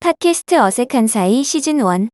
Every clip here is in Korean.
팟캐스트 어색한 사이 시즌 1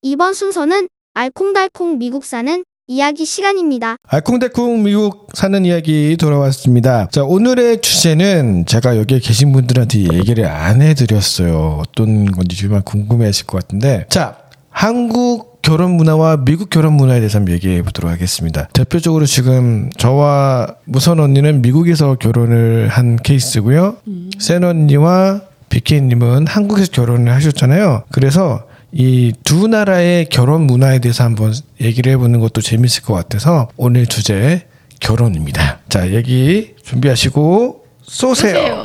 이번 순서는 알콩달콩 미국 사는 이야기 시간입니다. 알콩달콩 미국 사는 이야기 돌아왔습니다. 자, 오늘의 주제는 제가 여기에 계신 분들한테 얘기를 안 해드렸어요. 어떤 건지 정말 궁금해 하실 것 같은데. 자, 한국 결혼 문화와 미국 결혼 문화에 대해서 한번 얘기해 보도록 하겠습니다. 대표적으로 지금 저와 무선 언니는 미국에서 결혼을 한 케이스고요. 센 언니와 비케이님은 한국에서 결혼을 하셨잖아요. 그래서 이 두 나라의 결혼 문화에 대해서 한번 얘기를 해보는 것도 재밌을 것 같아서 오늘 주제 결혼입니다. 자, 얘기 준비하시고 쏘세요.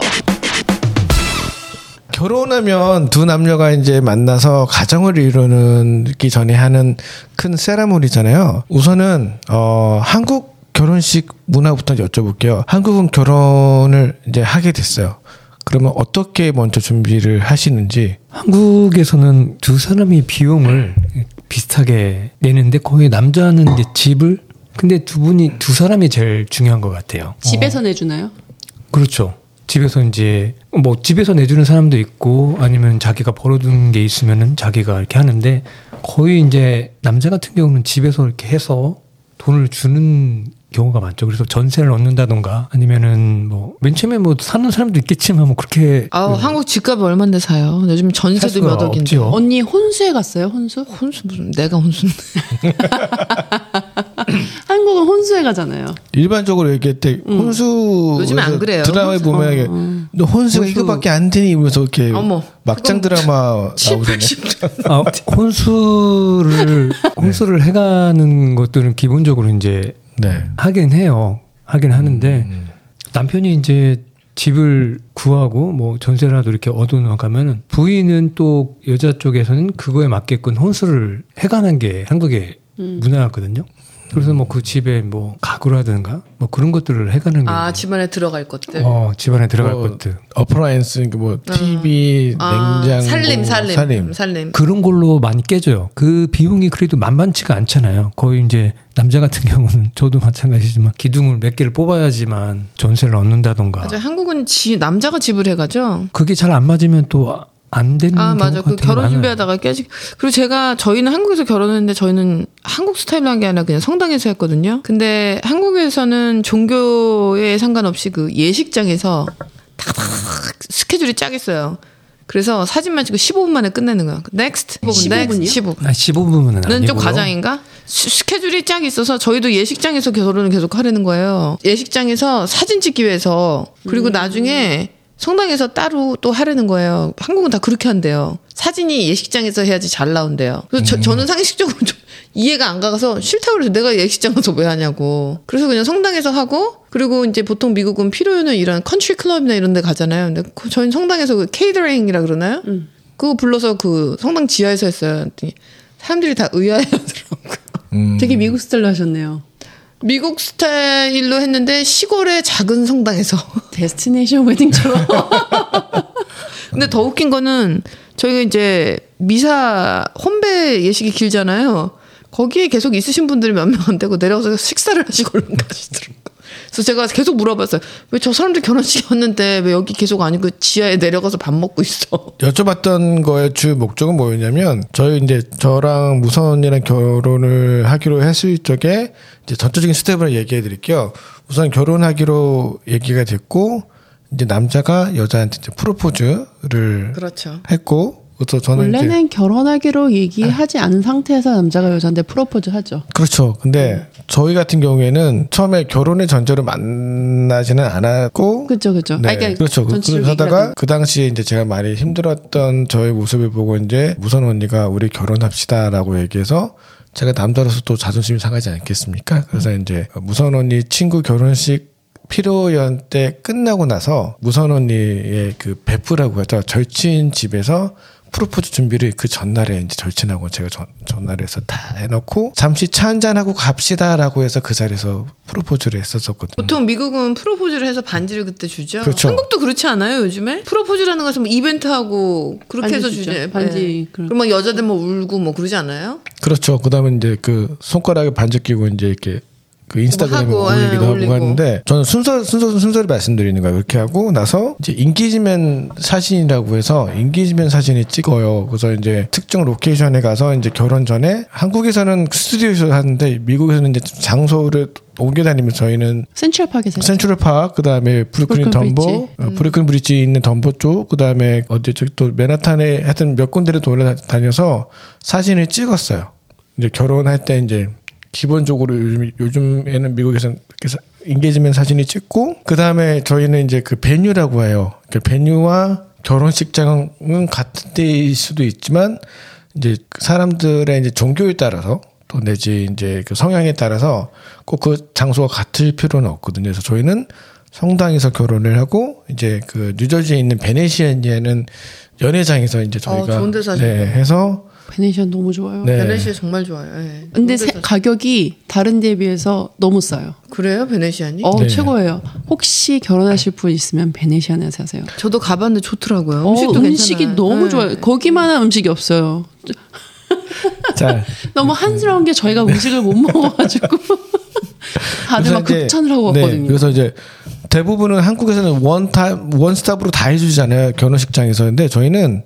결혼하면 두 남녀가 이제 만나서 가정을 이루는기 전에 하는 큰 세라모니잖아요. 우선은 어 한국 결혼식 문화부터 여쭤볼게요. 한국은 결혼을 이제 하게 됐어요. 그러면 어떻게 먼저 준비를 하시는지 한국에서는 두 사람이 비용을 비슷하게 내는데 거의 남자는 이제 집을 근데 두 분이 두 사람이 제일 중요한 것 같아요. 집에서 내주나요? 그렇죠. 집에서 이제 뭐 집에서 내주는 사람도 있고 아니면 자기가 벌어둔 게 있으면은 자기가 이렇게 하는데 거의 이제 남자 같은 경우는 집에서 이렇게 해서 돈을 주는 경우가 많죠. 그래서 전세를 얻는다던가 아니면은 뭐 맨 처음에 뭐 사는 사람도 있겠지만 뭐 그렇게 아우 한국 집값이 얼마인데 사요. 요즘 살 전세도 몇 억인데. 없지요. 언니 혼수에 갔어요? 혼수? 혼수 무슨 내가 혼수? 한국은 혼수에 가잖아요. 일반적으로 얘기할 때 혼수 요즘에 안 그래요. 드라마에 혼수. 보면 이게 너 혼수가 혼수. 이거밖에 안 되니 이러면서 이렇게 어머, 막장 드라마 7, 나오잖아요. 80년. 아, 혼수를 혼수를 해가는 것들은 기본적으로 이제 네. 하긴 해요. 하긴 하는데 남편이 이제 집을 구하고 뭐 전세라도 이렇게 얻어나가면 부인은 또 여자 쪽에서는 그거에 맞게끔 혼수를 해가는 게 한국의 문화거든요. 그래서 뭐 그 집에 뭐 가구라든가 뭐 그런 것들을 해가는 게아 집안에 들어갈 것들. 어 집안에 들어갈 뭐 것들 appliance 뭐 TV, 아, 냉장고, 살림 살림 살림. 살림. 그런 걸로 많이 깨져요. 그 비용이 그래도 만만치가 않잖아요. 거의 이제 남자 같은 경우는 저도 마찬가지지만 기둥을 몇 개를 뽑아야지만 전세를 얻는다던가 맞아 한국은 지, 남자가 집을 해가죠. 그게 잘 안 맞으면 또안 되는 아 맞아 그 결혼. 준비하다가 깨지. 그리고 제가 저희는 한국에서 결혼했는데 저희는 한국 스타일로 한 게 아니라 그냥 성당에서 했거든요. 근데 한국에서는 종교에 상관없이 그 예식장에서 탁탁 스케줄이 짝 있어요. 그래서 사진만 찍고 15분 만에 끝내는 거야. next 15 분이요? 15. 아, 15분은 는 아니고요. 좀 과장인가? 스- 스케줄이 쫙 있어서 저희도 예식장에서 결혼을 계속 하려는 거예요. 예식장에서 사진 찍기 위해서 그리고 나중에 성당에서 따로 또 하려는 거예요. 한국은 다 그렇게 한대요. 사진이 예식장에서 해야지 잘 나온대요. 그래서 저, 저는 상식적으로 좀 이해가 안 가서 싫다고 그래서 내가 예식장 가서 왜 하냐고. 그래서 그냥 성당에서 하고 그리고 이제 보통 미국은 필요는 이런 컨트리 클럽이나 이런 데 가잖아요. 근데 그 저희는 성당에서 그 catering이라 그러나요? 그거 불러서 그 성당 지하에서 했어요. 사람들이 다 의아해하더라고요. 음. 되게 미국 스타일로 하셨네요. 미국 스타일로 했는데 시골의 작은 성당에서. destination wedding처럼. 근데 더 웃긴 거는 저희가 이제 미사 혼배 예식이 길잖아요. 거기에 계속 있으신 분들이 몇 명 안 되고 내려가서 식사를 하시고 얼른 가시더라고요. 그래서 제가 계속 물어봤어요. 왜 저 사람들 결혼식이 왔는데 왜 여기 계속 아니고 지하에 내려가서 밥 먹고 있어? 여쭤봤던 거의 주 목적은 뭐였냐면 저희 이제 저랑 무선이랑 결혼을 하기로 했을 적에 이제 전체적인 스텝을 얘기해 드릴게요. 우선 결혼하기로 얘기가 됐고 이제 남자가 여자한테 이제 프로포즈를 그렇죠. 했고 그래서 저는 원래는 결혼하기로 얘기하지 않은 상태에서 남자가 여자한테 프로포즈 하죠. 그렇죠. 근데 저희 같은 경우에는 처음에 결혼의 전제로 만나지는 않았고 그죠, 그죠. 네, 아, 그러니까 그렇죠. 그- 그러다가 얘기라도. 그 당시에 이제 제가 많이 힘들었던 저의 모습을 보고 이제 무선 언니가 우리 결혼합시다라고 얘기해서 제가 남자로서 또 자존심이 상하지 않겠습니까? 그래서 이제 무선 언니 친구 결혼식 피로연 때 끝나고 나서 무선 언니의 그 베프라고 하죠. 절친 집에서 프로포즈 준비를 그 전날에 이제 절친하고 제가 전, 전날에서 다 해놓고 잠시 차 한잔하고 갑시다라고 해서 그 자리에서 프로포즈를 했었었거든요. 보통 미국은 프로포즈를 해서 반지를 그때 주죠. 그렇죠. 한국도 그렇지 않아요, 요즘에? 프로포즈라는 것은 뭐 이벤트하고 그렇게 반지 해서 주죠. 주죠. 반지 네. 그럼 막 여자들 뭐 울고 뭐 그러지 않아요? 그렇죠. 그다음에 이제 그 손가락에 반지 끼고 이제 이렇게 그 인스타그램에 뭐 올리기도 예, 하고 올리고. 하는데 저는 순서 순서 순서를 말씀드리는 거예요. 그렇게 하고 나서 이제 engagement 사진이라고 해서 engagement 사진을 찍어요. 그래서 이제 특정 로케이션에 가서 이제 결혼 전에 한국에서는 스튜디오에서 하는데 미국에서는 이제 장소를 옮겨 다니면서 저희는 센트럴파크에서 센트럴 파크 그다음에 브루클린 덤보. 어, 브루클린 브릿지 있는 덤보 쪽 그다음에 어디 저기 또 맨하탄에 하여튼 몇 군데를 돌아다녀서 사진을 찍었어요. 이제 결혼할 때 이제 기본적으로 요즘 요즘에는 미국에서는 인게이지먼 사진을 찍고 그 다음에 저희는 이제 그 베뉴라고 해요. 그 베뉴와 결혼식장은 같은 데일 수도 있지만 이제 그 사람들의 이제 종교에 따라서 또 내지 이제 그 성향에 따라서 꼭 그 장소가 같을 필요는 없거든요. 그래서 저희는 성당에서 결혼을 하고 이제 그 뉴저지에 있는 베네시아니아는 연회장에서 이제 저희가 좋은 데서 네, 해서 베네시아 너무 좋아요. 네. 베네시아 정말 좋아요. 예. 근데 세- 가격이 다른 데에 비해서 너무 싸요. 그래요 베네시아니? 어 네. 최고예요. 혹시 결혼하실 분 있으면 베네시아에 사세요. 저도 가봤는데 좋더라고요. 어, 음식도 음식이 괜찮아요. 너무 예. 좋아요. 거기만한 음식이 없어요. 자 너무 한스러운 게 저희가 음식을 못 먹어가지고 다들 막 극찬을 하고 네, 왔거든요. 그래서 이제 대부분은 한국에서는 원타 원스톱으로 다 해주잖아요 결혼식장에서 근데 저희는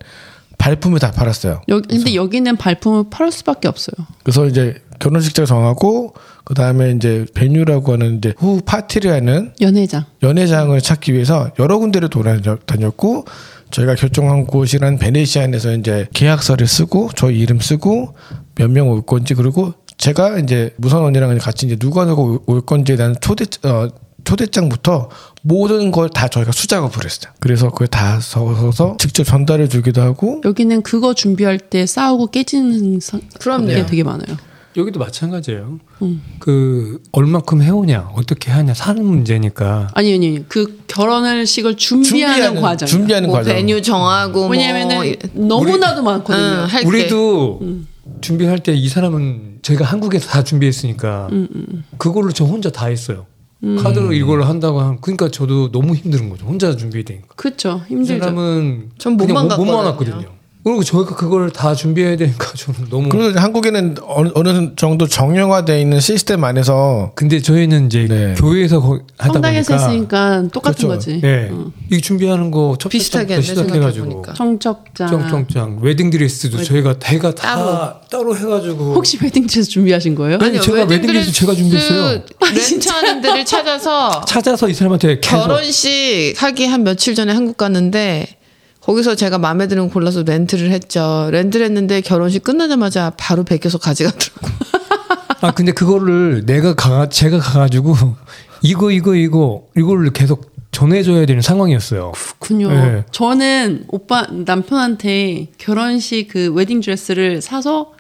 발품을 다 팔았어요. 여기, 근데 여기는 발품을 팔 수밖에 없어요. 그래서 이제 결혼식장 정하고 그 다음에 이제 베뉴라고 하는 이제 후 파티를 하는 연회장. 연회장을 찾기 위해서 여러 군데를 돌아다녔고 저희가 결정한 곳이란 베네시안에서 이제 계약서를 쓰고 저희 이름 쓰고 몇 명 올 건지 그리고 제가 이제 무선 언니랑 같이 이제 누가 누가 올- 올 건지에 대한 초대 어 초대장부터 모든 걸 다 저희가 수작업을 했어요. 그래서 그걸 다 적어서 직접 전달해 주기도 하고 여기는 그거 준비할 때 싸우고 깨지는 상- 그럼요. 게 되게 많아요. 여기도 마찬가지예요. 음. 그 얼마큼 해오냐, 어떻게 하냐 사는 문제니까. 아니 아니 아니. 그 결혼식을 준비하는, 과정. 준비하는 뭐 과정. 베뉴 정하고 왜냐면은 뭐, 너무나도 많거든요. 응. 우리도 준비할 때 이 사람은 제가 한국에서 다 준비했으니까 음, 그걸로 저 혼자 다 했어요. 카드로 이걸 한다고 하면 그러니까 저도 너무 힘든 거죠. 혼자 준비해야 되니까. 그렇죠. 이 힘들죠. 사람은 전 그냥 몸만 몸- 몸만. 왔거든요. 그리고 저희가 그걸 다 준비해야 되니까 저는 너무. 그리고 한국에는 어느, 어느 정도 정형화되어 있는 시스템 안에서 근데 저희는 이제 네. 교회에서 거- 하다 성당에서 보니까 했으니까 똑같은 그렇죠. 거지. 네. 응. 이 준비하는 거첫 비슷하게 시작해가지고 생각해보니까. 청첩장. 청청장 웨딩 드레스도 저희가 대가 다 따로. 따로, 해가지고 혹시 웨딩드레스 준비하신 거예요? 아니, 제가 웨딩드레스 제가 준비했어요. 렌트하는 데를 찾아서 찾아서 이 사람한테 계속 결혼식 하기 한 며칠 전에 한국 갔는데 거기서 제가 마음에 드는 거 골라서 렌트를 했죠. 렌트를 했는데 결혼식 끝나자마자 바로 베껴서 가져가더라고. 아 근데 그거를 내가 가 제가 가가지고 이거 이거 이거 이거를 계속 전해줘야 되는 상황이었어요. 그렇군요. 네. 저는 오빠 남편한테 결혼식 그 웨딩 드레스를 사서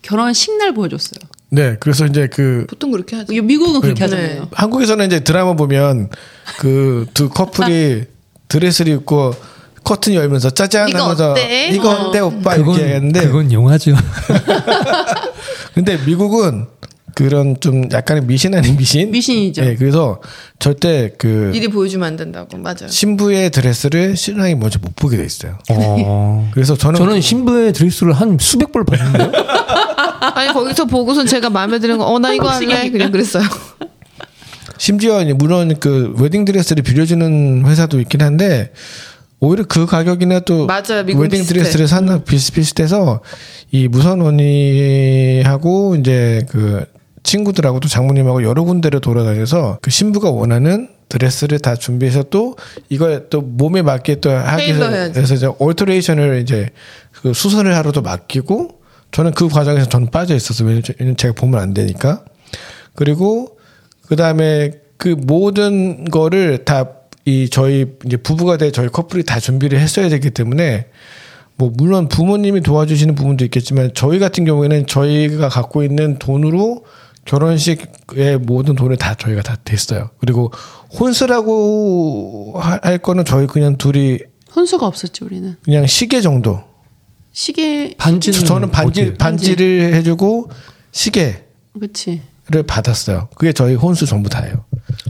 결혼식 날 보여줬어요. 네 그래서 이제 그 보통 그렇게 하죠. 미국은 그렇게 네. 하잖아요. 한국에서는 이제 드라마 보면 그 두 커플이 드레스를 입고 커튼 열면서 짜잔 이거 하면서 어때? 이거 어. 오빠 그건 이렇게 하는데 그건 영화죠. 근데 미국은 그런 좀 약간의 미신 아닌 미신 미신이죠. 네, 그래서 절대 그 미리 보여주면 안 된다고 맞아요. 신부의 드레스를 신랑이 먼저 못 보게 돼 있어요. 어. 그래서 저는 저는 신부의 드레스를 한 수백 벌 봤는데요. 아니 거기서 보고선 제가 마음에 드는 거 어 나 이거 할래 그냥 그랬어요. 심지어 물론 그 웨딩 드레스를 빌려주는 회사도 있긴 한데 오히려 그 가격이나 또 맞아요. 웨딩. 드레스를 사는 비슷비슷해서 이 무선 언니하고 이제 그 친구들하고도 장모님하고 여러 군데를 돌아다녀서 그 신부가 원하는 드레스를 다 준비해서 또 이걸 또 몸에 맞게 또 하기 위해서 이제 alteration을 이제 그 수선을 하러도 맡기고 저는 그 과정에서 저는 빠져 있었어요. 왜냐면 제가 보면 안 되니까. 그리고 그 다음에 그 모든 거를 다 이 저희 이제 부부가 돼 저희 커플이 다 준비를 했어야 되기 때문에 뭐 물론 부모님이 도와주시는 부분도 있겠지만 저희 같은 경우에는 저희가 갖고 있는 돈으로 결혼식의 모든 돈을 다 저희가 다 됐어요. 그리고 혼수라고 하- 할 거는 저희 그냥 둘이 혼수가 없었지 우리는. 그냥 시계 정도. 시계 반지는 저는 반지 어때요? 반지를 해주고 시계를 그렇지. 받았어요. 그게 저희 혼수 전부 다예요.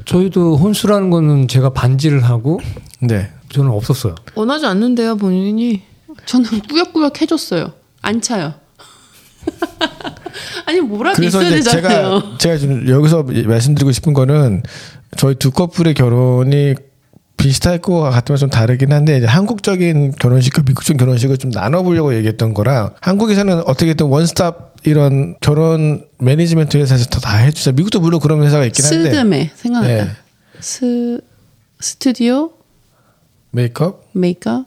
저희도 혼수라는 거는 제가 반지를 하고 네. 저는 없었어요. 원하지 않는데요 본인이. 저는 꾸역꾸역 해줬어요. 안 차요. 아니 뭐라도 그래서 있어야 되잖아요. 제가 제가 지금 여기서 말씀드리고 싶은 거는 저희 두 커플의 결혼이 비슷할 것 같으면 좀 다르긴 한데 이제 한국적인 결혼식과 미국적인 결혼식을 좀 나눠보려고 얘기했던 거라 한국에서는 어떻게든 원스톱 이런 결혼 매니지먼트 회사에서 다, 다 해주자. 미국도 물론 그런 회사가 있긴 한데 스드메 생각났다. 네. 스 스튜디오 메이크업 메이크업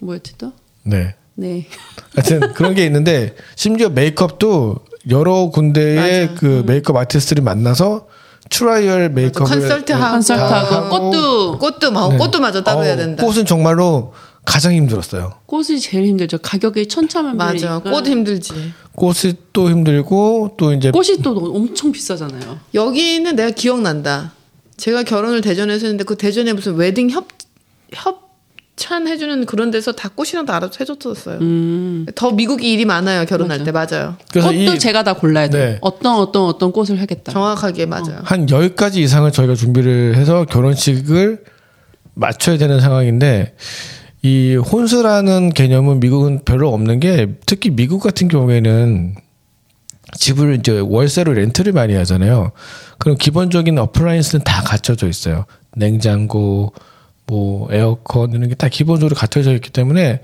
뭐였지 또? 네. 네. 하여튼 그런 게 있는데 심지어 메이크업도 여러 군데의 맞아. 그 메이크업 아티스트를 만나서 trial 메이크업을 consult하고 consult하고 하고 꽃도 꽃도 막 네. 꽃도 맞아 따로 어, 해야 된다. 꽃은 정말로 가장 힘들었어요. 꽃이 제일 힘들죠. 가격이 천차만별이니까. 맞아. 꽃 힘들지. 꽃이 또 힘들고 또 이제 꽃이 또 엄청 비싸잖아요. 여기는 내가 기억난다. 제가 결혼을 대전에서 했는데 그 대전에 무슨 웨딩 협 협 찬 해주는 그런 데서 다 꽃이랑 다 알아서 해줬었어요. 음. 더 미국이 일이 많아요 결혼할 맞아. 때 맞아요. 그래서 꽃도 이 제가 다 골라야 돼요. 네. 어떤 어떤 어떤 꽃을 하겠다. 정확하게 맞아요. 한 10가지 이상을 저희가 준비를 해서 결혼식을 맞춰야 되는 상황인데 이 혼수라는 개념은 미국은 별로 없는 게 특히 미국 같은 경우에는 집을 이제 월세로 렌트를 많이 하잖아요. 그럼 기본적인 appliance는 다 갖춰져 있어요. 냉장고, 뭐 에어컨 이런 게 다 기본적으로 갖춰져 있기 때문에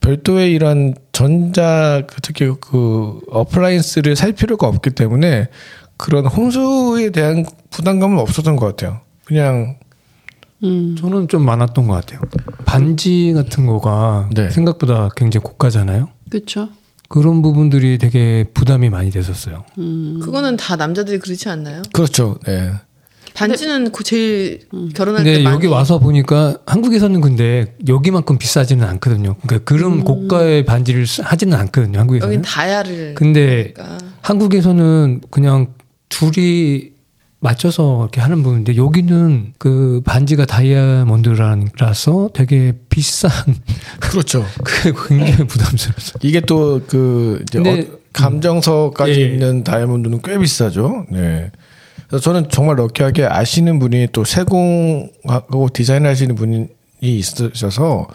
별도의 이런 전자 그 특히 그 appliance를 살 필요가 없기 때문에 그런 홍수에 대한 부담감은 없었던 것 같아요. 그냥 음. 저는 좀 많았던 것 같아요. 반지 같은 거가 네. 생각보다 굉장히 고가잖아요. 그렇죠. 그런 부분들이 되게 부담이 많이 됐었어요. 음. 그거는 다 남자들이 그렇지 않나요? 그렇죠. 네. 반지는 그 제일 결혼할 근데 때 많이 여기 와서 보니까 한국에서는 근데 여기만큼 비싸지는 않거든요. 그러니까 그런 고가의 반지를 쓰- 하지는 않거든요. 한국에서는. 여긴 다야를 근데 그러니까. 한국에서는 그냥 둘이 맞춰서 이렇게 하는 부분인데 여기는 그 반지가 다이아몬드라서 되게 비싼 그렇죠. 그게 굉장히 부담스러웠어요. 이게 또 그 이제 근데- 어- 감정서까지 예. 있는 다이아몬드는 꽤 비싸죠. 네. 그래서 저는 정말 럭키하게 아시는 분이 또 세공하고 디자인하시는 분이 있으셔서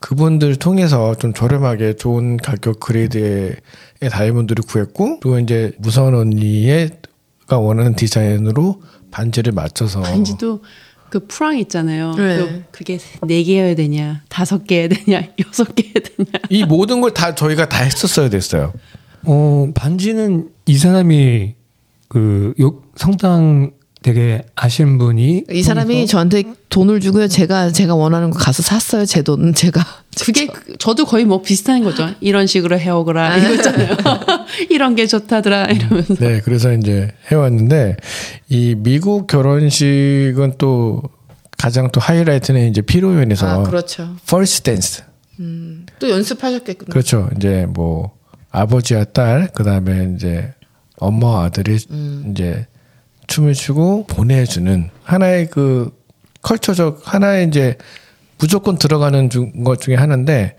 그분들 통해서 좀 저렴하게 좋은 가격 그레이드의 다이아몬드를 구했고 또 이제 무서운 언니가 원하는 디자인으로 반지를 맞춰서 반지도 그 프랑 있잖아요. 네. 그 그게 네 개여야 되냐, 다섯 개여야 되냐, 여섯 개여야 되냐. 이 모든 걸 다 저희가 다 했었어야 됐어요. 어, 반지는 이 사람이 그 요, 성당 되게 아시는 분이 이 사람이 저한테 돈을 주고요. 제가 제가 원하는 거 가서 샀어요. 제 돈 제가 그게 그- 저도 거의 뭐 비슷한 거죠. 이런 식으로 해오거라 이거 있잖아요. 이런 게 좋다더라 이러면서. 네, 그래서 이제 해왔는데 이 미국 결혼식은 또 가장 또 하이라이트는 이제 피로연에서 아 그렇죠. first dance 음, 또 연습하셨겠군요. 그렇죠. 이제 뭐 아버지와 딸 그다음에 이제 엄마와 아들이 이제 춤을 추고 보내주는 하나의 그 컬처적 하나의 이제 무조건 들어가는 중- 것 중에 하나인데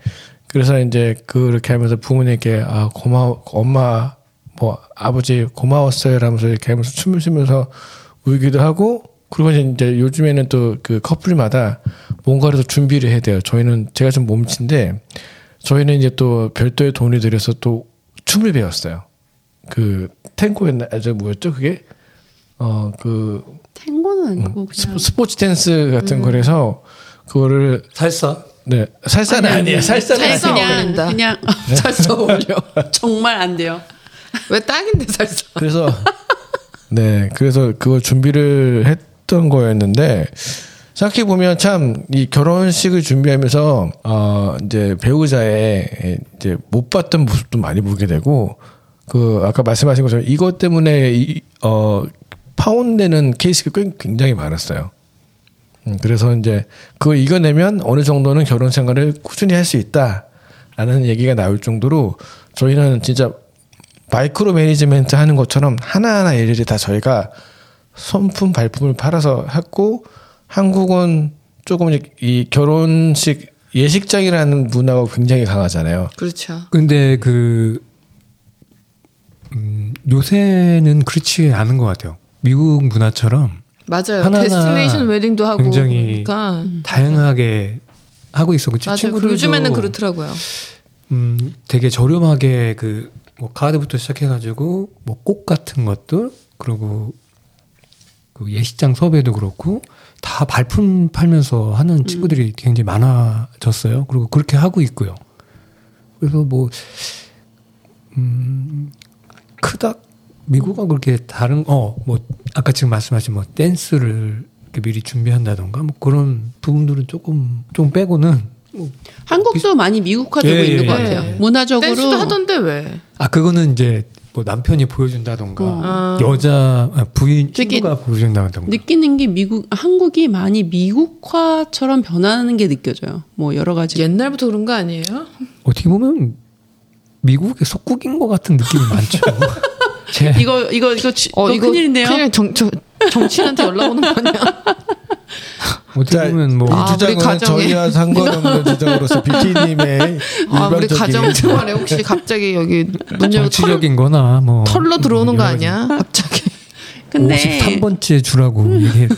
그래서 이제 그렇게 하면서 부모님께 아 고마워 엄마 뭐 아버지 고마웠어요 라면서 이렇게 하면서 춤을 추면서 울기도 하고 그리고 이제 요즘에는 또 그 커플마다 뭔가를 더 준비를 해야 돼요. 저희는 제가 좀 몸치인데 저희는 이제 또 별도의 돈을 들여서 또 춤을 배웠어요. 그 탱고였나 아저 뭐였죠 그게 어 그 탱고는 아니고 그냥 스포츠 댄스 같은 거라서 그거를 살사 네 살사는 아니에요 살사는 살사 아니에요. 그냥. 그냥 살사 어울려. 정말 안 돼요. 왜 딱인데 살사? 그래서 네 그래서 그걸 준비를 했던 거였는데 생각해 보면 참 이 결혼식을 준비하면서 어 이제 배우자의 이제 못 봤던 모습도 많이 보게 되고 그 아까 말씀하신 것처럼 이것 때문에 이 어 파혼되는 케이스가 꽤 굉장히 많았어요. 음, 그래서 이제 그걸 이겨내면 어느 정도는 결혼 생활을 꾸준히 할 수 있다라는 얘기가 나올 정도로 저희는 진짜 micro management 하는 것처럼 하나하나 일일이 다 저희가 손품 발품을 팔아서 했고 한국은 조금 이- 이 결혼식 예식장이라는 문화가 굉장히 강하잖아요. 그렇죠. 근데 그 음, 요새는 그렇지 않은 것 같아요. 미국 문화처럼 맞아요. 데스티네이션 웨딩도 하고 굉장히 그러니까 다양하게 하고 있어. 그치? 친구들도 요즘에는 그렇더라고요. 음, 되게 저렴하게 그뭐 카드부터 시작해가지고 뭐 꽃 같은 것들 그리고 그 예식장 섭외도 그렇고 다 발품 팔면서 하는 친구들이 굉장히 많아졌어요. 그리고 그렇게 하고 있고요. 그래서 뭐 음, 크다 미국은 그렇게 다른 어 뭐 아까 지금 말씀하신 뭐 댄스를 이렇게 미리 준비한다던가 뭐 그런 부분들은 조금 좀 빼고는 뭐 한국도 많이 미국화되고 예, 있는 예, 것 예. 같아요. 문화적으로 댄스도 하던데 왜? 아 그거는 이제 뭐 남편이 보여준다던가 어. 여자 아, 부인 친구가 보여준다던가 느끼는 게 미국 한국이 많이 미국화처럼 변하는 게 느껴져요. 뭐 여러 가지 옛날부터 그런 거 아니에요? 어떻게 보면 미국의 속국인 것 같은 느낌이 많죠. 제 이거 이거 이거, 지- 어, 이거 큰일인데요. 큰일 정, 정, 정치인한테 연락 오는 거 아니야? 어떻게 자, 보면 뭐이 아, 주장은 가정에- 저희와 상관없는 주장으로서 비키님의 아, 우리 일반적인 가정 생활에 혹시 갑자기 여기 문 정치적인거나 뭐 털로 들어오는 거. 아니야? 갑자기. 근데 53번째 주라고 이게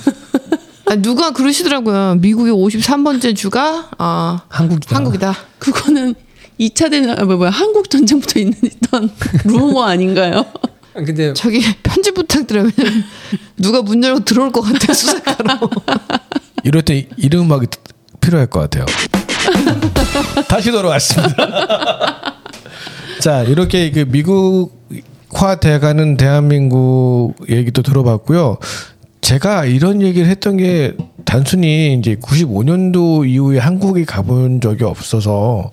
아, 누가 그러시더라고요. 미국의 53번째 주가 아, 한국이다. 한국이다. 그거는 2차 대전 아, 뭐, 뭐야 한국 전쟁부터 있는 있던 루머 아닌가요? 근데 저기 편집 부탁드려요. 왜냐면 누가 문 열고 들어올 것 같아 수색하러. 이럴 때 이름 음악이 필요할 것 같아요. 다시 돌아왔습니다. 자, 이렇게 그 미국화 돼가는 대한민국 얘기도 들어봤고요. 제가 이런 얘기를 했던 게 단순히 이제 95년도 이후에 한국에 가본 적이 없어서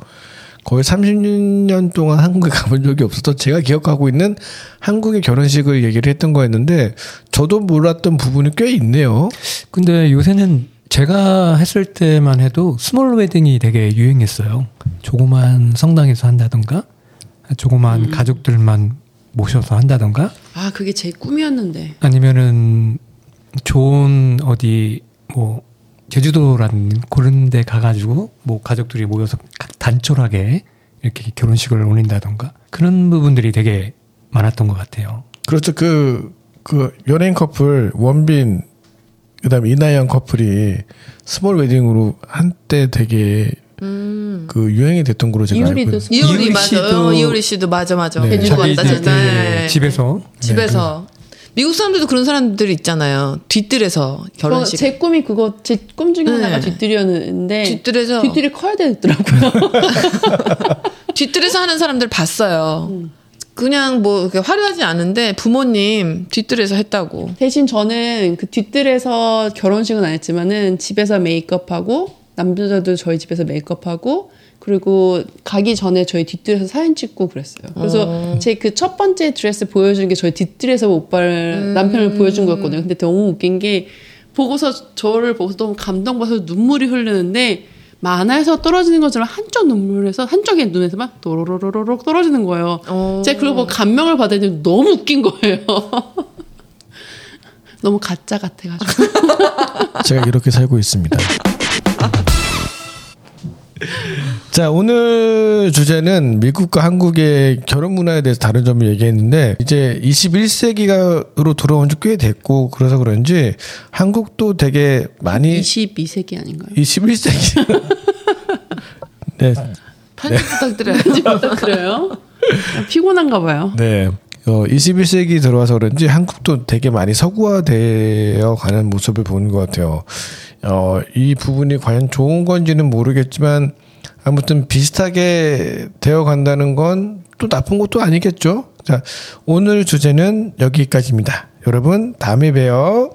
거의 30년 동안 한국에 가본 적이 없어서 제가 기억하고 있는 한국의 결혼식을 얘기를 했던 거였는데 저도 몰랐던 부분이 꽤 있네요. 근데 요새는 제가 했을 때만 해도 스몰 웨딩이 되게 유행했어요. 조그만 성당에서 한다던가, 조그만 가족들만 모셔서 한다던가, 아 그게 제 꿈이었는데 아니면은 좋은 어디 뭐 제주도라는 그런 데 가가지고 뭐 가족들이 모여서 각 단촐하게 이렇게 결혼식을 올린다던가 그런 부분들이 되게 많았던 것 같아요. 그렇죠. 그, 그 연예인 커플, 원빈, 그 다음에 이나영 커플이 스몰 웨딩으로 한때 되게 그 유행이 됐던 걸로 제가 알고 이효리도. 스몰 이효리 이효리 맞아. 씨도- 어, 이효리 씨도 맞아 맞아. 네. 해주고 자기. 네. 집에서 집에서 미국 사람들도 그런 사람들 있잖아요. 뒷뜰에서 결혼식. 제 꿈이 그거 제 꿈 중에 하나가 네. 뒷뜰이었는데 뒷뜰에서 뒷뜰이 커야 되더라고요. 뒷뜰에서 하는 사람들 봤어요. 그냥 뭐 화려하지 않은데 부모님 뒷뜰에서 했다고. 대신 저는 그 뒷뜰에서 결혼식은 안 했지만은 집에서 메이크업하고 남자도 저희 집에서 메이크업하고 그리고 가기 전에 저희 뒷뜰에서 사진 찍고 그랬어요. 그래서 제그 첫 번째 드레스 보여주는 게 저희 뒷뜰에서 오빠를 남편을 보여준 거였거든요. 근데 너무 웃긴 게 보고서 저를 보고서 너무 감동받아서 눈물이 흐르는데 만화에서 떨어지는 것처럼 한쪽 눈물에서 한쪽의 눈에서만 또로로로록 떨어지는 거예요. 어. 제가 그걸 보고 감명을 받았는데 너무 웃긴 거예요. 너무 가짜 같아가지고. 제가 이렇게 살고 있습니다. 자, 오늘 주제는 미국과 한국의 결혼 문화에 대해서 다른 점을 얘기했는데, 이제 21세기가로 들어온 지 꽤 됐고, 그래서 그런지 한국도 되게 많이 22세기 아닌가요? 21세기. 네, 편집 부탁드려요. 그래요? 피곤한가 봐요. 네. 어, 21세기 들어와서 그런지 한국도 되게 많이 서구화되어 가는 모습을 보는 것 같아요. 어, 이 부분이 과연 좋은 건지는 모르겠지만 아무튼 비슷하게 되어 간다는 건 또 나쁜 것도 아니겠죠. 자, 오늘 주제는 여기까지입니다. 여러분, 다음에 봬요.